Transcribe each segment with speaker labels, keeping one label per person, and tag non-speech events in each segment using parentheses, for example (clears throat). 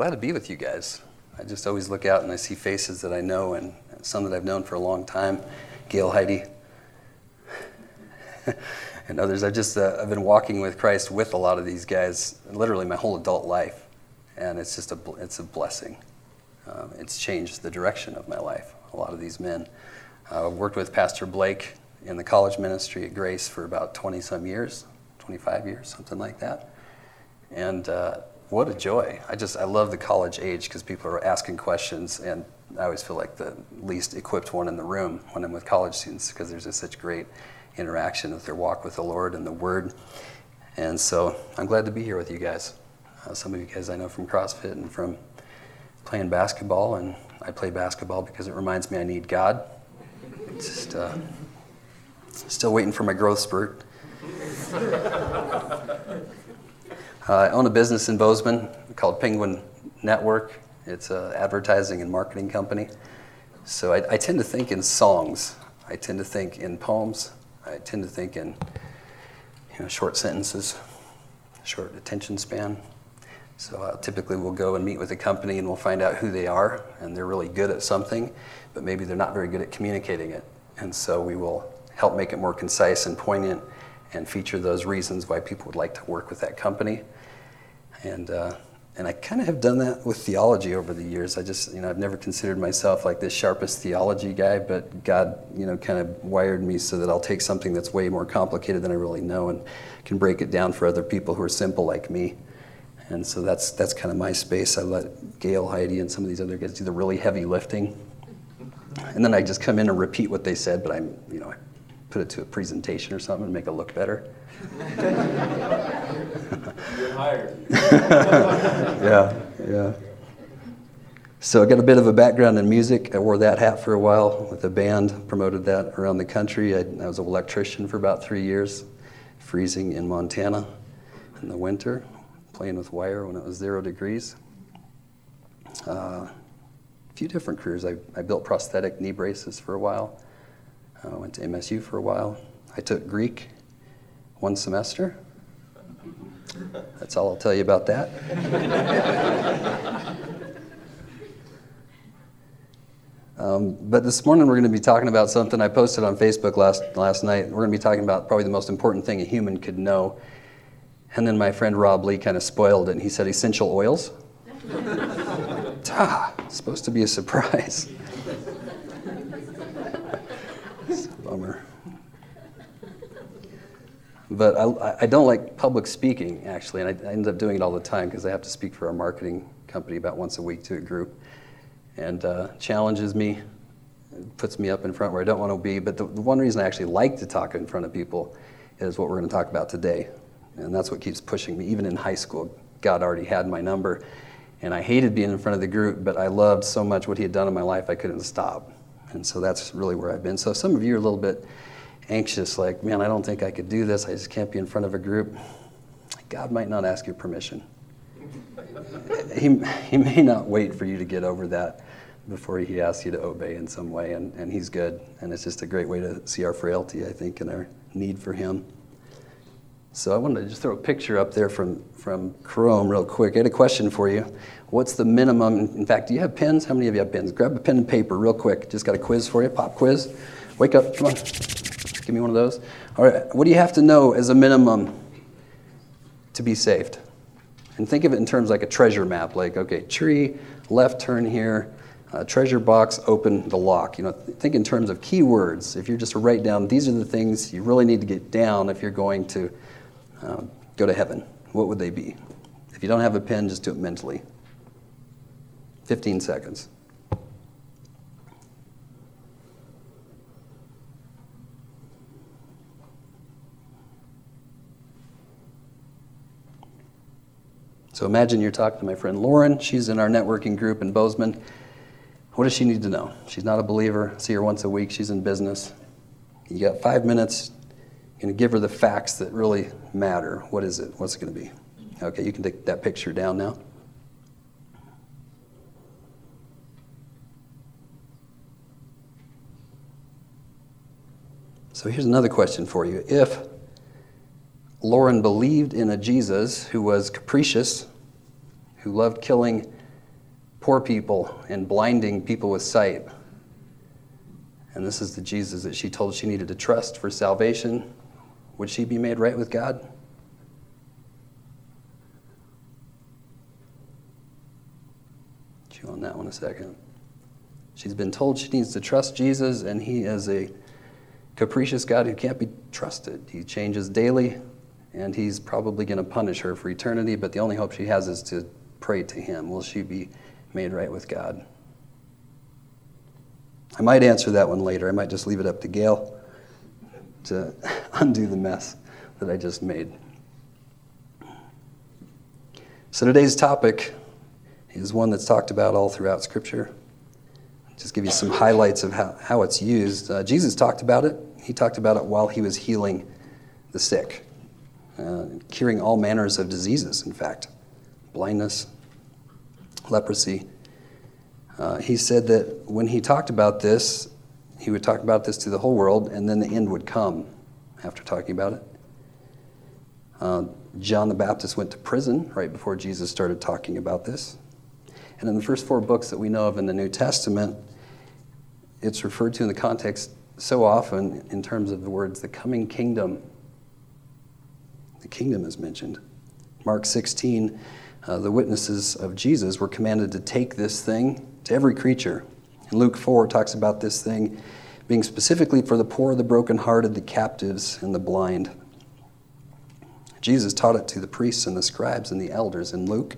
Speaker 1: glad to be with you guys. I just always look out and I see faces that I know and some that I've known for a long time. Gail, Heidi, (laughs) and others. I've just uh, I've been walking with Christ with a lot of these guys, literally my whole adult life, and it's just a it's a blessing. Um, it's changed the direction of my life. A lot of these men. Uh, I've worked with Pastor Blake in the college ministry at Grace for about 20 some years, 25 years, something like that, and. Uh, what a joy! I just I love the college age because people are asking questions, and I always feel like the least equipped one in the room when I'm with college students because there's just such great interaction with their walk with the Lord and the Word. And so I'm glad to be here with you guys. Uh, some of you guys I know from CrossFit and from playing basketball, and I play basketball because it reminds me I need God. Just uh, still waiting for my growth spurt. Uh, I own a business in Bozeman called Penguin Network. It's an advertising and marketing company. So I, I tend to think in songs. I tend to think in poems. I tend to think in you know, short sentences, short attention span. So uh, typically we'll go and meet with a company and we'll find out who they are, and they're really good at something, but maybe they're not very good at communicating it. And so we will help make it more concise and poignant and feature those reasons why people would like to work with that company. And uh, and I kind of have done that with theology over the years. I just, you know, I've never considered myself like the sharpest theology guy, but God, you know, kind of wired me so that I'll take something that's way more complicated than I really know and can break it down for other people who are simple like me. And so that's that's kind of my space. I let Gail, Heidi, and some of these other guys do the really heavy lifting, and then I just come in and repeat what they said, but I'm, you know, I put it to a presentation or something and make it look better. (laughs) (laughs) Yeah, yeah. So I got a bit of a background in music. I wore that hat for a while with a band, promoted that around the country. I, I was an electrician for about three years, freezing in Montana in the winter, playing with wire when it was zero degrees. Uh, a few different careers. I, I built prosthetic knee braces for a while. I uh, went to MSU for a while. I took Greek one semester. That's all I'll tell you about that. um, but this morning we're going to be talking about something I posted on Facebook last, last night. We're going to be talking about probably the most important thing a human could know. And then my friend Rob Lee kind of spoiled it and he said essential oils. (laughs) ah, supposed to be a surprise. But I, I don't like public speaking, actually, and I, I end up doing it all the time because I have to speak for our marketing company about once a week to a group. And uh, challenges me, puts me up in front where I don't want to be. But the, the one reason I actually like to talk in front of people is what we're going to talk about today. And that's what keeps pushing me. Even in high school, God already had my number. And I hated being in front of the group, but I loved so much what He had done in my life, I couldn't stop. And so that's really where I've been. So some of you are a little bit anxious, like, man, I don't think I could do this. I just can't be in front of a group. God might not ask your permission. he, he may not wait for you to get over that before he asks you to obey in some way, and, and he's good. And it's just a great way to see our frailty, I think, and our need for him. So I wanted to just throw a picture up there from, from Chrome real quick. I had a question for you. What's the minimum? In fact, do you have pens? How many of you have pens? Grab a pen and paper real quick. Just got a quiz for you, pop quiz. Wake up, come on. Give me one of those. All right, what do you have to know as a minimum to be saved? And think of it in terms like a treasure map, like, okay, tree, left turn here, uh, treasure box, open the lock. You know, think in terms of keywords. If you're just to write down, these are the things you really need to get down if you're going to uh, go to heaven. What would they be? If you don't have a pen, just do it mentally. 15 seconds. So imagine you're talking to my friend Lauren. She's in our networking group in Bozeman. What does she need to know? She's not a believer. See her once a week. She's in business. You got five minutes. You're going to give her the facts that really matter. What is it? What's it going to be? Okay, you can take that picture down now. So here's another question for you. If Lauren believed in a Jesus who was capricious, who loved killing poor people and blinding people with sight. And this is the Jesus that she told she needed to trust for salvation. Would she be made right with God? Chew on that one a second. She's been told she needs to trust Jesus, and he is a capricious God who can't be trusted. He changes daily, and he's probably going to punish her for eternity, but the only hope she has is to pray to him. Will she be made right with God? I might answer that one later. I might just leave it up to Gail to (laughs) undo the mess that I just made. So today's topic is one that's talked about all throughout Scripture. Just give you some highlights of how, how it's used. Uh, Jesus talked about it. He talked about it while he was healing the sick, uh, curing all manners of diseases, in fact blindness, leprosy. Uh, he said that when he talked about this, he would talk about this to the whole world, and then the end would come after talking about it. Uh, John the Baptist went to prison right before Jesus started talking about this. And in the first four books that we know of in the New Testament, it's referred to in the context so often in terms of the words the coming kingdom. The kingdom is mentioned. Mark 16, uh, the witnesses of Jesus were commanded to take this thing to every creature. And Luke 4 talks about this thing being specifically for the poor, the brokenhearted, the captives, and the blind. Jesus taught it to the priests and the scribes and the elders in Luke.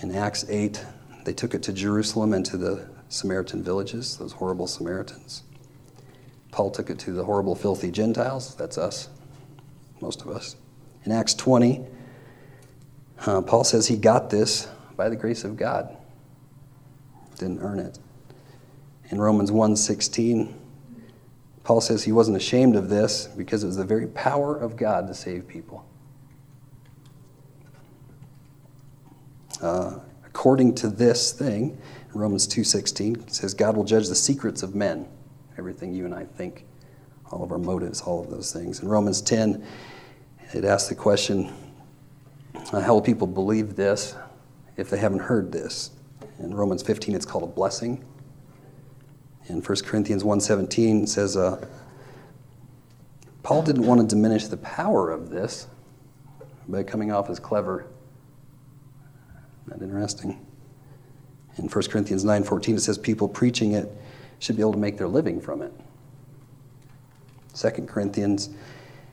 Speaker 1: In Acts 8, they took it to Jerusalem and to the Samaritan villages, those horrible Samaritans. Paul took it to the horrible, filthy Gentiles. That's us, most of us. In Acts 20, uh, Paul says he got this by the grace of God. Didn't earn it. In Romans 1:16, Paul says he wasn't ashamed of this because it was the very power of God to save people. Uh, according to this thing, Romans 2:16 says God will judge the secrets of men, everything you and I think, all of our motives, all of those things. In Romans 10, it asks the question, how will people believe this if they haven't heard this? In Romans 15, it's called a blessing. In 1 Corinthians 1.17, says, uh, Paul didn't want to diminish the power of this by coming off as clever. Isn't interesting? In 1 Corinthians 9.14, it says people preaching it should be able to make their living from it. 2 Corinthians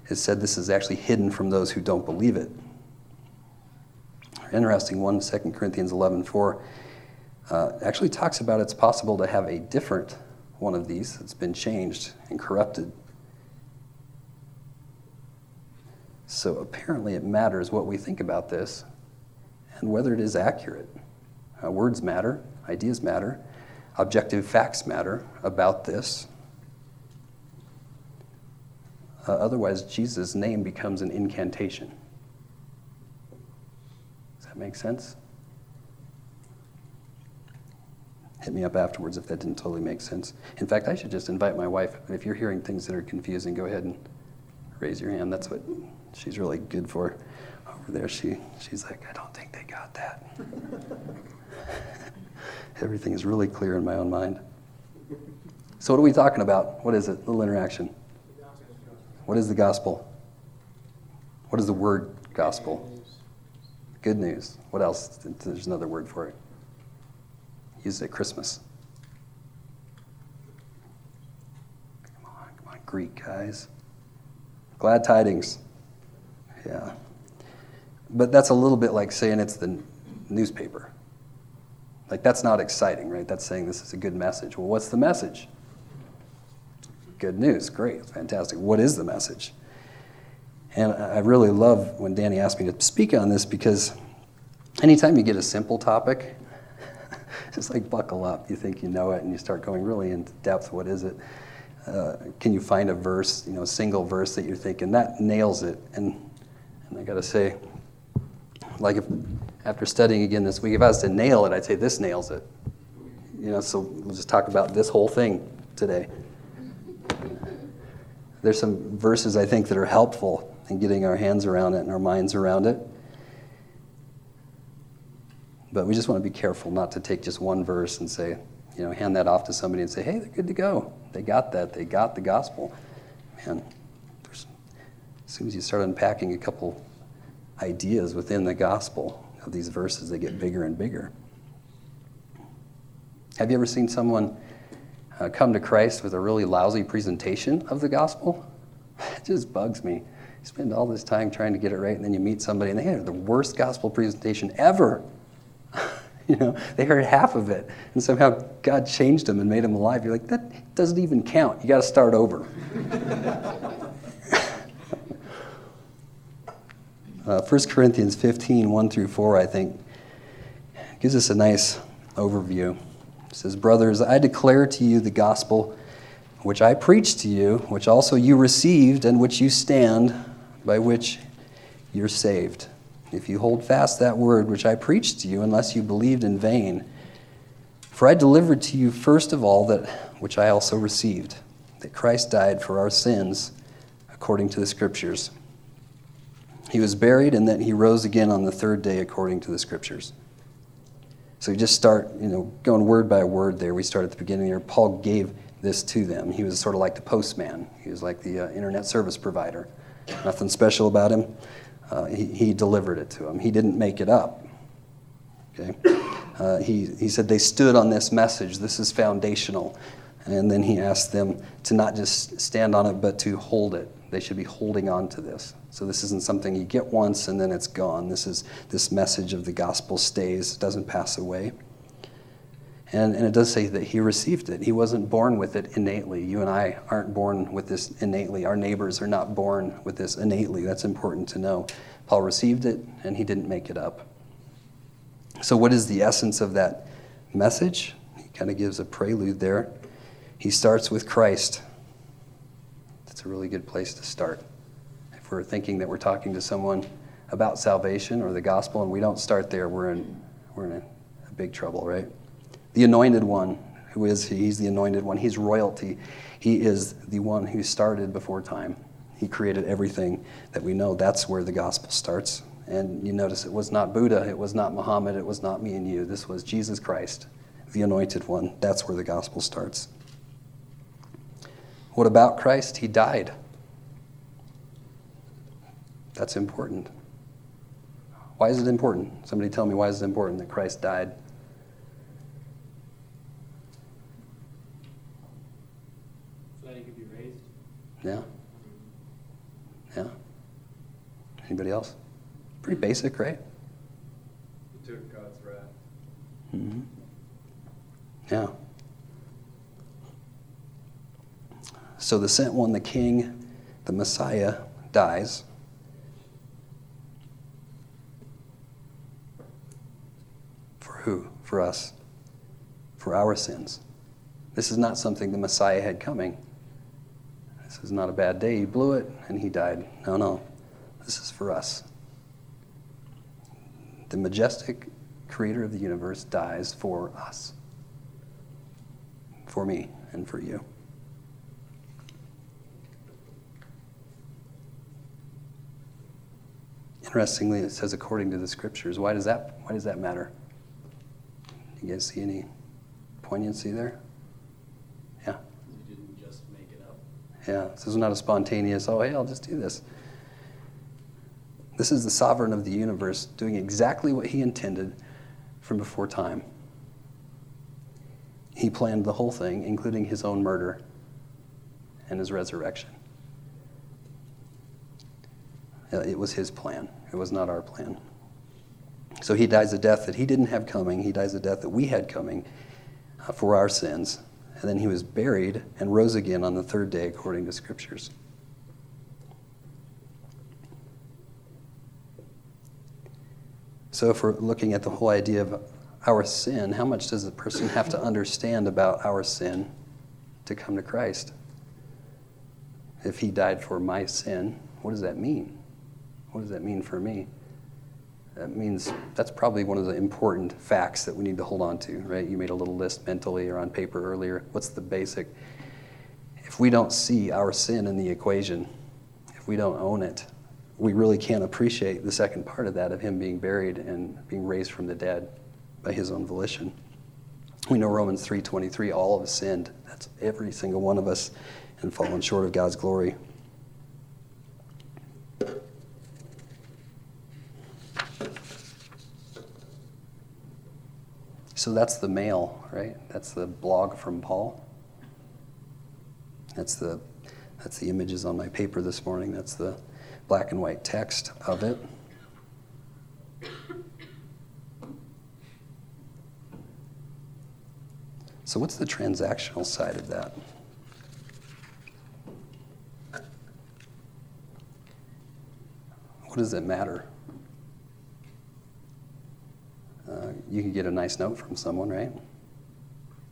Speaker 1: has said this is actually hidden from those who don't believe it. Interesting one, 2 Corinthians 11.4 uh, actually talks about it's possible to have a different one of these that's been changed and corrupted. So apparently, it matters what we think about this and whether it is accurate. Uh, words matter, ideas matter, objective facts matter about this. Uh, otherwise, Jesus' name becomes an incantation. Make sense? hit me up afterwards if that didn't totally make sense. In fact, I should just invite my wife. If you're hearing things that are confusing, go ahead and raise your hand. That's what she's really good for. Over there, she, she's like, I don't think they got that. (laughs) Everything is really clear in my own mind. So, what are we talking about? What is it? Little interaction. What is the gospel? What is the word gospel? Good news. What else? There's another word for it used at Christmas. Come on, come on, Greek guys. Glad tidings. Yeah. But that's a little bit like saying it's the newspaper. Like, that's not exciting, right? That's saying this is a good message. Well, what's the message? Good news. Great. Fantastic. What is the message? And I really love when Danny asked me to speak on this because anytime you get a simple topic (laughs) it's like buckle up. You think you know it, and you start going really into depth. What is it? Uh, can you find a verse, you know, a single verse that you're thinking that nails it? And and I got to say, like if after studying again this week, if I was to nail it, I'd say this nails it. You know, so we'll just talk about this whole thing today. There's some verses I think that are helpful in getting our hands around it and our minds around it. But we just want to be careful not to take just one verse and say, you know, hand that off to somebody and say, hey, they're good to go. They got that. They got the gospel. Man, as soon as you start unpacking a couple ideas within the gospel of these verses, they get bigger and bigger. Have you ever seen someone uh, come to Christ with a really lousy presentation of the gospel? (laughs) It just bugs me. You spend all this time trying to get it right, and then you meet somebody and they have the worst gospel presentation ever. (laughs) you know, they heard half of it, and somehow God changed them and made them alive. You're like, that doesn't even count. You got to start over. (laughs) uh, 1 Corinthians 15, 1 through 4, I think, gives us a nice overview. It says, Brothers, I declare to you the gospel which I preached to you, which also you received, and which you stand, by which you're saved. If you hold fast that word which I preached to you, unless you believed in vain. For I delivered to you first of all that which I also received, that Christ died for our sins according to the Scriptures. He was buried, and that he rose again on the third day according to the Scriptures. So we just start, you know, going word by word there. We start at the beginning here. Paul gave this to them. He was sort of like the postman, he was like the uh, internet service provider. Nothing special about him. Uh, he, he delivered it to them, he didn't make it up. Okay? Uh, he, he said they stood on this message. This is foundational. And then he asked them to not just stand on it, but to hold it. They should be holding on to this. So this isn't something you get once and then it's gone. This is this message of the gospel stays, it doesn't pass away. And, and it does say that he received it. He wasn't born with it innately. You and I aren't born with this innately. Our neighbors are not born with this innately. That's important to know. Paul received it, and he didn't make it up. So, what is the essence of that message? He kind of gives a prelude there. He starts with Christ. That's a really good place to start. If we're thinking that we're talking to someone about salvation or the gospel and we don't start there, we're in, we're in a, a big trouble, right? The anointed one. Who is he? He's the anointed one. He's royalty. He is the one who started before time. He created everything that we know. That's where the gospel starts. And you notice it was not Buddha, it was not Muhammad, it was not me and you. This was Jesus Christ, the anointed one. That's where the gospel starts. What about Christ? He died. That's important. Why is it important? Somebody tell me why is it important that Christ died? Yeah. Yeah. Anybody else? Pretty basic, right?
Speaker 2: He took God's wrath.
Speaker 1: Mm-hmm. Yeah. So the sent one, the king, the Messiah, dies. For who? For us. For our sins. This is not something the Messiah had coming. This is not a bad day. He blew it and he died. No, no. This is for us. The majestic creator of the universe dies for us, for me, and for you. Interestingly, it says according to the scriptures. Why does that, why does that matter? You guys see any poignancy there? Yeah, You didn't just make it up. Yeah, this is not a spontaneous, oh, hey, I'll just do this. This is the sovereign of the universe doing exactly what he intended from before time. He planned the whole thing, including his own murder and his resurrection. It was his plan, it was not our plan. So he dies a death that he didn't have coming, he dies a death that we had coming uh, for our sins and then he was buried and rose again on the third day according to scriptures. So, if we're looking at the whole idea of our sin, how much does a person have to understand about our sin to come to Christ? If he died for my sin, what does that mean? What does that mean for me? That means that's probably one of the important facts that we need to hold on to, right? You made a little list mentally or on paper earlier. What's the basic? If we don't see our sin in the equation, if we don't own it, we really can't appreciate the second part of that of him being buried and being raised from the dead. by his own volition. We know Romans 3:23 all of us sinned. That's every single one of us and fallen short of God's glory. So that's the mail, right? That's the blog from Paul. That's the that's the images on my paper this morning. That's the black and white text of it. So, what's the transactional side of that? What does it matter? Uh, you can get a nice note from someone, right?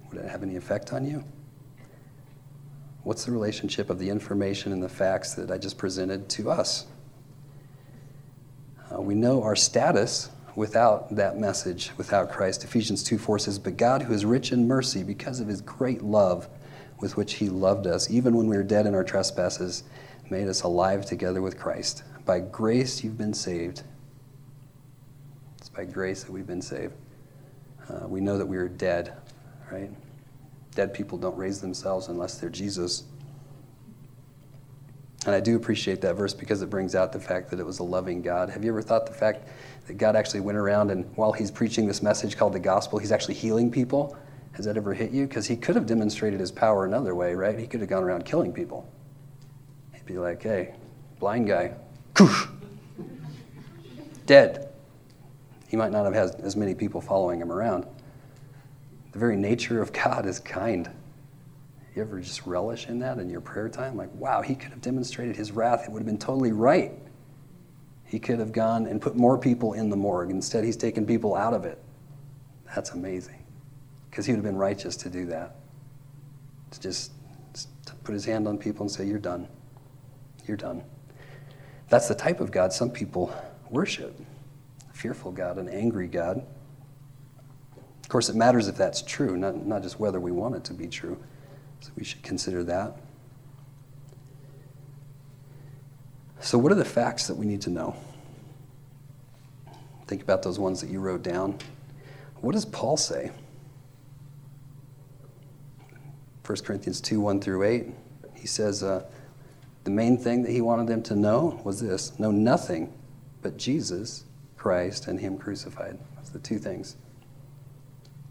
Speaker 1: Would it have any effect on you? What's the relationship of the information and the facts that I just presented to us? Uh, we know our status without that message, without Christ. Ephesians 2 4 says, But God, who is rich in mercy, because of his great love with which he loved us, even when we were dead in our trespasses, made us alive together with Christ. By grace you've been saved. It's by grace that we've been saved. Uh, we know that we are dead, right? Dead people don't raise themselves unless they're Jesus. And I do appreciate that verse because it brings out the fact that it was a loving God. Have you ever thought the fact that God actually went around and while he's preaching this message called the gospel, he's actually healing people. Has that ever hit you? Because he could have demonstrated his power another way, right? He could have gone around killing people. He'd be like, hey, blind guy, dead. He might not have had as many people following him around. The very nature of God is kind. You ever just relish in that in your prayer time? Like, wow, he could have demonstrated his wrath. It would have been totally right. He could have gone and put more people in the morgue. Instead, he's taken people out of it. That's amazing. Because he would have been righteous to do that. To just to put his hand on people and say, You're done. You're done. That's the type of God some people worship a fearful God, an angry God. Of course, it matters if that's true, not, not just whether we want it to be true. So we should consider that. So, what are the facts that we need to know? Think about those ones that you wrote down. What does Paul say? 1 Corinthians 2 1 through 8. He says uh, the main thing that he wanted them to know was this know nothing but Jesus, Christ, and Him crucified. That's the two things.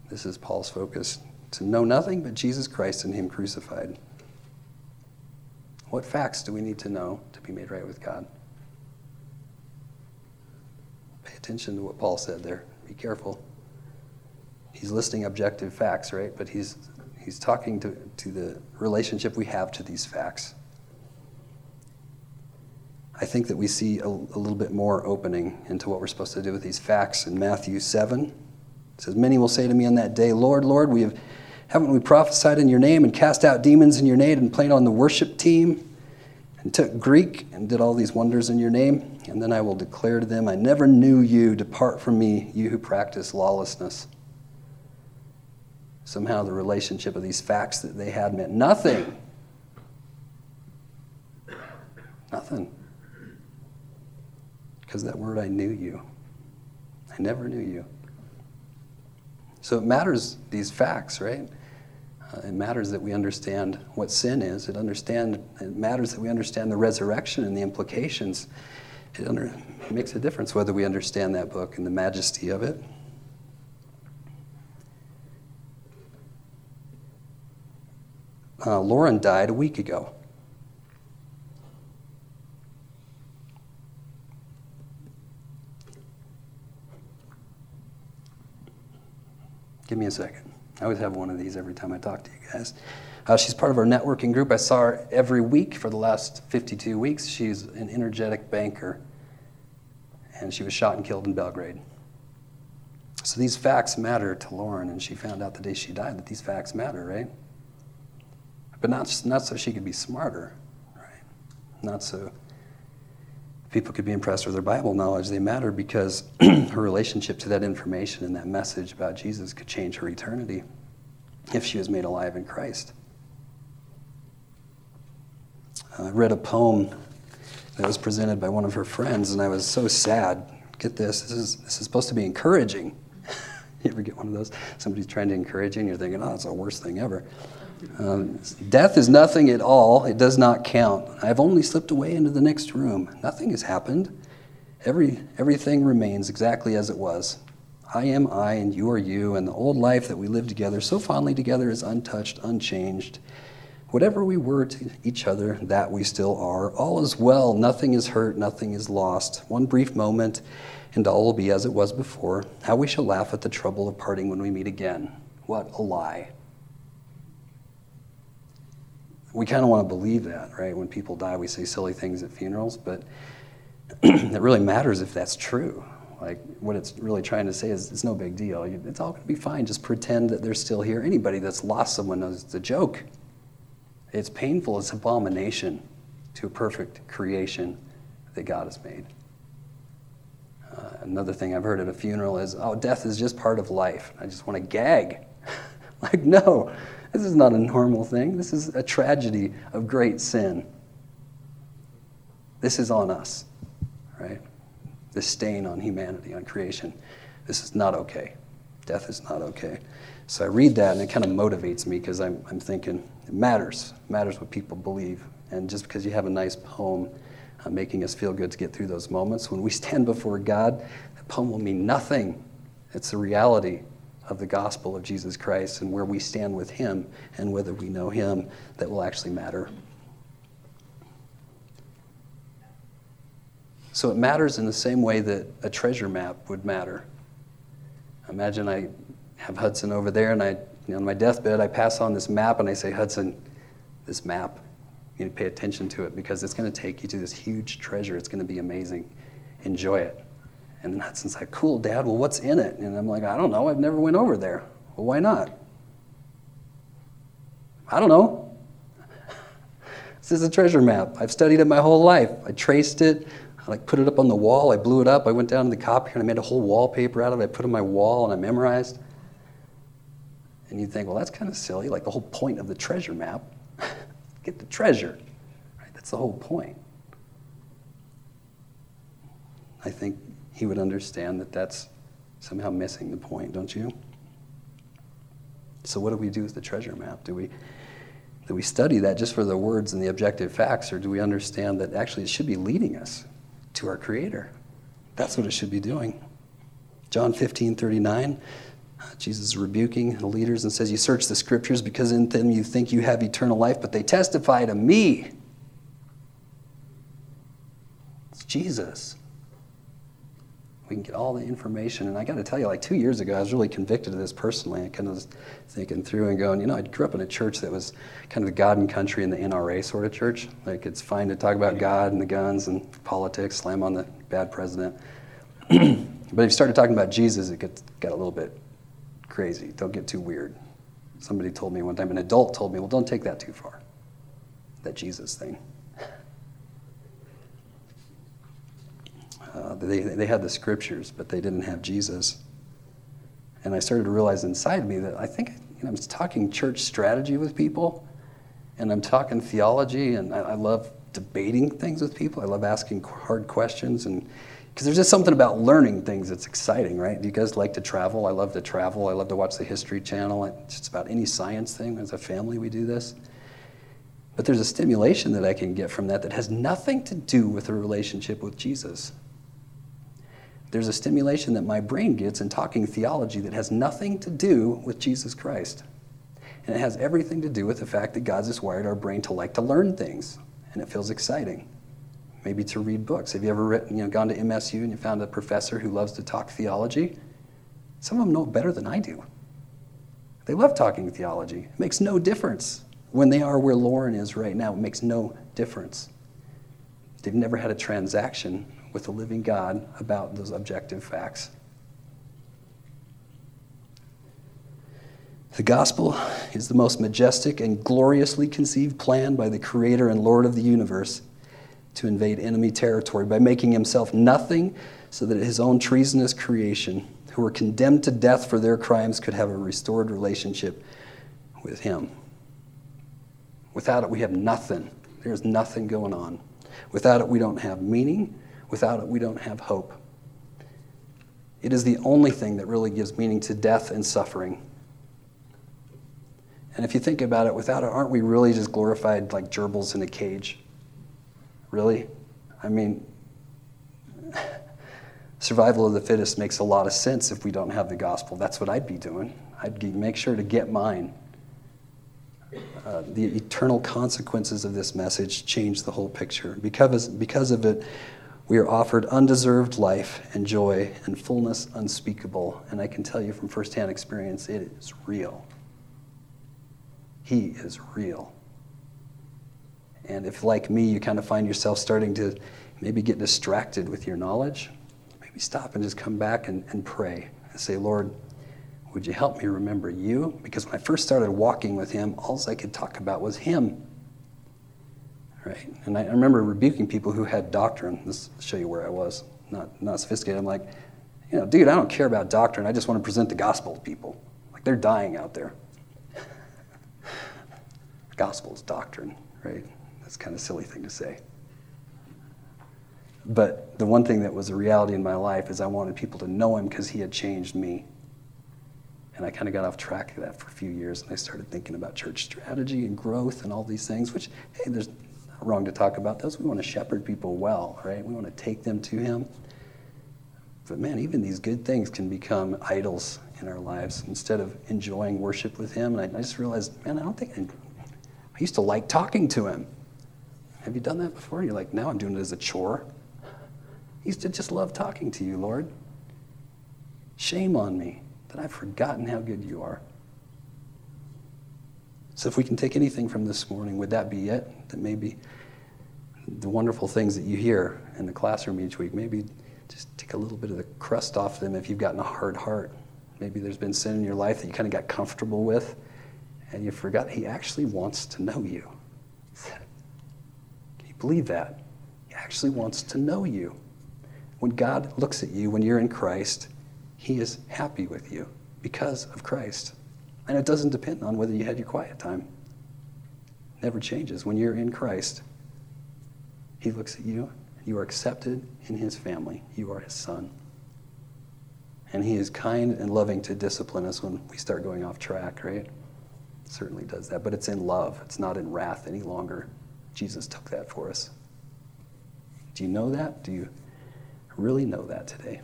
Speaker 1: This is Paul's focus to know nothing but Jesus Christ and Him crucified. What facts do we need to know to be made right with God? Pay attention to what Paul said there. Be careful. He's listing objective facts, right? But he's, he's talking to, to the relationship we have to these facts. I think that we see a, a little bit more opening into what we're supposed to do with these facts in Matthew 7. It says, Many will say to me on that day, Lord, Lord, we have haven't we prophesied in your name and cast out demons in your name and played on the worship team and took Greek and did all these wonders in your name? And then I will declare to them, I never knew you. Depart from me, you who practice lawlessness. Somehow the relationship of these facts that they had meant nothing. Nothing. Because that word, I knew you. I never knew you. So it matters, these facts, right? Uh, it matters that we understand what sin is. It, understand, it matters that we understand the resurrection and the implications. It, under, it makes a difference whether we understand that book and the majesty of it. Uh, Lauren died a week ago. Give me a second. I always have one of these every time I talk to you guys. Uh, she's part of our networking group. I saw her every week for the last 52 weeks. She's an energetic banker, and she was shot and killed in Belgrade. So these facts matter to Lauren, and she found out the day she died that these facts matter, right? But not, not so she could be smarter, right? Not so people could be impressed with her Bible knowledge. They matter because (clears throat) her relationship to that information and that message about Jesus could change her eternity if she was made alive in Christ. Uh, I read a poem that was presented by one of her friends, and I was so sad. Get this, this is, this is supposed to be encouraging. (laughs) you ever get one of those? Somebody's trying to encourage you, and you're thinking, oh, it's the worst thing ever. Um, death is nothing at all. It does not count. I've only slipped away into the next room. Nothing has happened. Every, everything remains exactly as it was. I am I, and you are you, and the old life that we lived together so fondly together is untouched, unchanged. Whatever we were to each other, that we still are. All is well. Nothing is hurt. Nothing is lost. One brief moment, and all will be as it was before. How we shall laugh at the trouble of parting when we meet again. What a lie. We kind of want to believe that, right? When people die, we say silly things at funerals, but (clears throat) it really matters if that's true. Like, what it's really trying to say is it's no big deal. It's all going to be fine. Just pretend that they're still here. Anybody that's lost someone knows it's a joke. It's painful, it's abomination to a perfect creation that God has made. Uh, another thing I've heard at a funeral is, oh, death is just part of life. I just want to gag. (laughs) like, no, this is not a normal thing. This is a tragedy of great sin. This is on us, right? This stain on humanity, on creation. This is not okay. Death is not okay. So I read that and it kind of motivates me because I'm, I'm thinking it matters. It matters what people believe. And just because you have a nice poem uh, making us feel good to get through those moments, when we stand before God, the poem will mean nothing. It's the reality of the gospel of Jesus Christ and where we stand with Him and whether we know Him that will actually matter. So it matters in the same way that a treasure map would matter. Imagine I have Hudson over there, and I, you know, on my deathbed, I pass on this map, and I say, Hudson, this map, you need to pay attention to it because it's going to take you to this huge treasure. It's going to be amazing. Enjoy it. And then Hudson's like, cool, Dad, well, what's in it? And I'm like, I don't know. I've never went over there. Well, why not? I don't know. (laughs) this is a treasure map. I've studied it my whole life. I traced it. I like put it up on the wall. I blew it up. I went down to the copier and I made a whole wallpaper out of it. I put it on my wall and I memorized. And you think, well, that's kind of silly. Like the whole point of the treasure map, (laughs) get the treasure. Right? That's the whole point. I think he would understand that that's somehow missing the point, don't you? So, what do we do with the treasure map? Do we, do we study that just for the words and the objective facts, or do we understand that actually it should be leading us to our Creator? That's what it should be doing. John 15, 39, uh, Jesus is rebuking the leaders and says, You search the scriptures because in them you think you have eternal life, but they testify to me. It's Jesus we can get all the information. And I got to tell you, like two years ago, I was really convicted of this personally. I kind of was thinking through and going, you know, I grew up in a church that was kind of the God and country and the NRA sort of church. Like it's fine to talk about God and the guns and politics, slam on the bad president. (clears throat) but if you started talking about Jesus, it gets, got a little bit crazy. Don't get too weird. Somebody told me one time, an adult told me, well, don't take that too far, that Jesus thing. Uh, they, they had the scriptures, but they didn't have Jesus. And I started to realize inside me that I think you know, I'm talking church strategy with people, and I'm talking theology, and I, I love debating things with people. I love asking hard questions, and because there's just something about learning things that's exciting, right? Do you guys like to travel? I love to travel. I love to watch the History Channel. It's just about any science thing. As a family, we do this. But there's a stimulation that I can get from that that has nothing to do with a relationship with Jesus. There's a stimulation that my brain gets in talking theology that has nothing to do with Jesus Christ. And it has everything to do with the fact that God's just wired our brain to like to learn things, and it feels exciting. Maybe to read books. Have you ever written, you know, gone to MSU and you found a professor who loves to talk theology? Some of them know better than I do. They love talking theology. It makes no difference when they are where Lauren is right now. It makes no difference. They've never had a transaction with the living God about those objective facts. The gospel is the most majestic and gloriously conceived plan by the Creator and Lord of the universe to invade enemy territory by making himself nothing so that his own treasonous creation, who were condemned to death for their crimes, could have a restored relationship with him. Without it, we have nothing. There's nothing going on. Without it, we don't have meaning. Without it, we don't have hope. It is the only thing that really gives meaning to death and suffering. And if you think about it, without it, aren't we really just glorified like gerbils in a cage? Really? I mean, (laughs) survival of the fittest makes a lot of sense if we don't have the gospel. That's what I'd be doing. I'd make sure to get mine. Uh, the eternal consequences of this message change the whole picture. Because, because of it, we are offered undeserved life and joy and fullness unspeakable. And I can tell you from firsthand experience, it is real. He is real. And if, like me, you kind of find yourself starting to maybe get distracted with your knowledge, maybe stop and just come back and, and pray and say, Lord, would you help me remember you? Because when I first started walking with him, all I could talk about was him. Right? And I, remember rebuking people who had doctrine. This will show you where I was, not, not sophisticated. I'm like, you know, dude, I don't care about doctrine. I just want to present the gospel to people. Like they're dying out there. (laughs) gospel is doctrine, right? That's kind of silly thing to say. But the one thing that was a reality in my life is I wanted people to know him because he had changed me. And I kind of got off track of that for a few years, and I started thinking about church strategy and growth and all these things, which, hey, there's wrong to talk about those. We want to shepherd people well, right? We want to take them to Him. But man, even these good things can become idols in our lives instead of enjoying worship with Him. And I, just realized, man, I don't think I, I used to like talking to Him. Have you done that before? You're like, now I'm doing it as a chore. I used to just love talking to you, Lord. Shame on me that I've forgotten how good you are. So, if we can take anything from this morning, would that be it? That maybe the wonderful things that you hear in the classroom each week, maybe just take a little bit of the crust off them if you've gotten a hard heart. Maybe there's been sin in your life that you kind of got comfortable with, and you forgot He actually wants to know you. (laughs) Can you believe that? He actually wants to know you. When God looks at you, when you're in Christ, He is happy with you because of Christ. And it doesn't depend on whether you had your quiet time. Never changes. When you're in Christ, He looks at you. You are accepted in His family. You are His son. And He is kind and loving to discipline us when we start going off track, right? It certainly does that. But it's in love, it's not in wrath any longer. Jesus took that for us. Do you know that? Do you really know that today?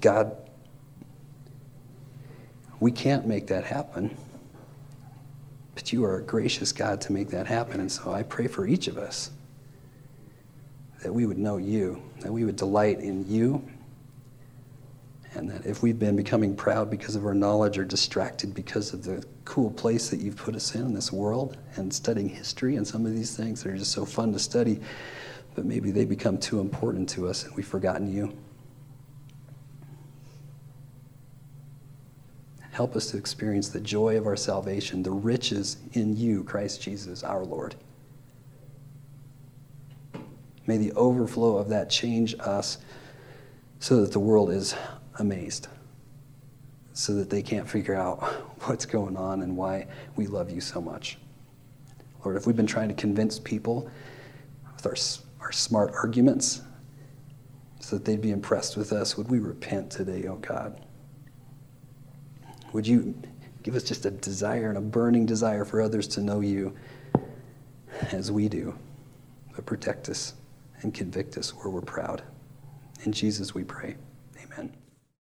Speaker 1: God we can't make that happen. But you are a gracious God to make that happen. And so I pray for each of us that we would know you, that we would delight in you, and that if we've been becoming proud because of our knowledge or distracted because of the cool place that you've put us in in this world and studying history and some of these things that are just so fun to study, but maybe they become too important to us and we've forgotten you. Help us to experience the joy of our salvation, the riches in you, Christ Jesus, our Lord. May the overflow of that change us so that the world is amazed, so that they can't figure out (laughs) what's going on and why we love you so much. Lord, if we've been trying to convince people with our, our smart arguments so that they'd be impressed with us, would we repent today, oh God? Would you give us just a desire and a burning desire for others to know you as we do? But protect us and convict us where we're proud. In Jesus we pray.